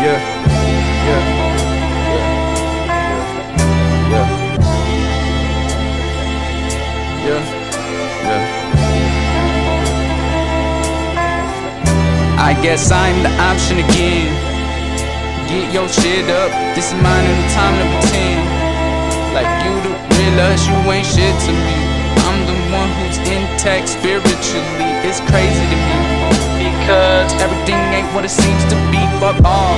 Yeah, yeah, yeah, yeah, yeah, yeah. I guess I'm the option again. Get your shit up. This is mine and the time to pretend. Like you to realize you ain't shit to me. I'm the one who's intact spiritually. It's crazy to me. Because everything ain't what it seems to be. Fuck all.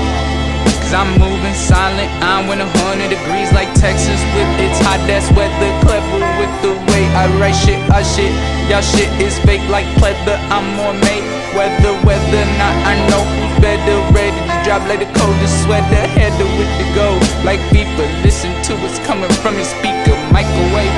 Cause I'm moving silent. I'm in a hundred degrees like Texas with its hot ass weather. Clever with the way I write shit. I shit. Y'all shit is fake like pleather. I'm more made. Whether, whether not I know who's better. Ready to drop like the coldest sweater. Header with the gold. Like FIFA. Listen to what's coming from your speaker. Microwave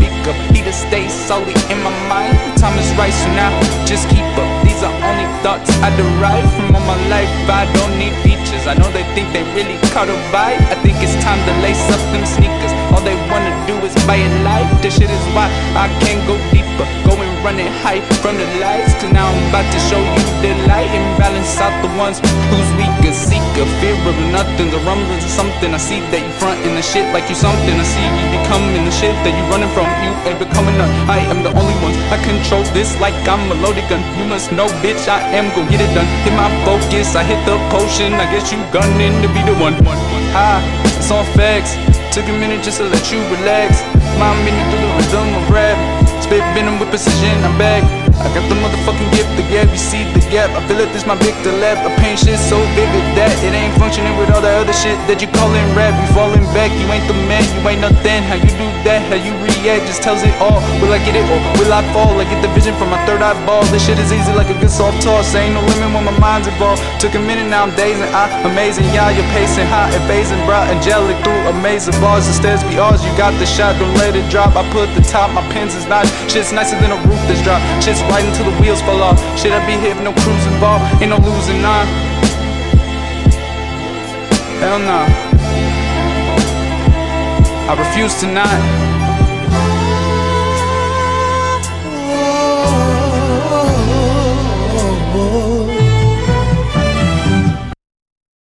speak up. Stay solely in my mind. Time is right, so now just keep up. These are only thoughts I derive from all my life. I don't need features. I know they think they really caught a vibe. I think it's time to lace up them sneakers. All they wanna do is buy a life. This shit is why I can't go deeper. Going running high from the lights. Cause now I'm about to show you and out the ones who's weaker. Seeker, fear of nothing. The rumblings of something. I see that you frontin' the shit like you something. I see you becoming the shit that you running from. You ain't becoming none. I am the only one. I control this like I'm a loaded gun. You must know, bitch, I am gon' get it done. Hit my focus, I hit the potion. I guess you gunning to be the one. Ha, it's all facts. Took a minute just to let you relax. My minute through the rhythm of rap. Spit venom with precision, I'm back. I got the motherfucking gift, the gap, you see the gap. I feel like this my victor lap. I paint shit so vivid that it ain't functioning with all the shit that you callin' rap. You falling back, you ain't the man, you ain't nothing. How you do that, how you react, just tells it all. Will I get it or will I fall? I get the vision from my third eyeball. This shit is easy like a good soft toss. Ain't no limit when my mind's involved. Took a minute, now I'm dazing. I amazing, y'all, you're pacing high, evasing, brought angelic through a maze of bars. The stairs be ours, you got the shot, don't let it drop. I put the top, my pins is notch. Shit's nicer than a roof that's dropped. Shit's right until the wheels fall off. Shit, I be hitting no cruising ball, ain't no losing on. Hell no. I refuse to not.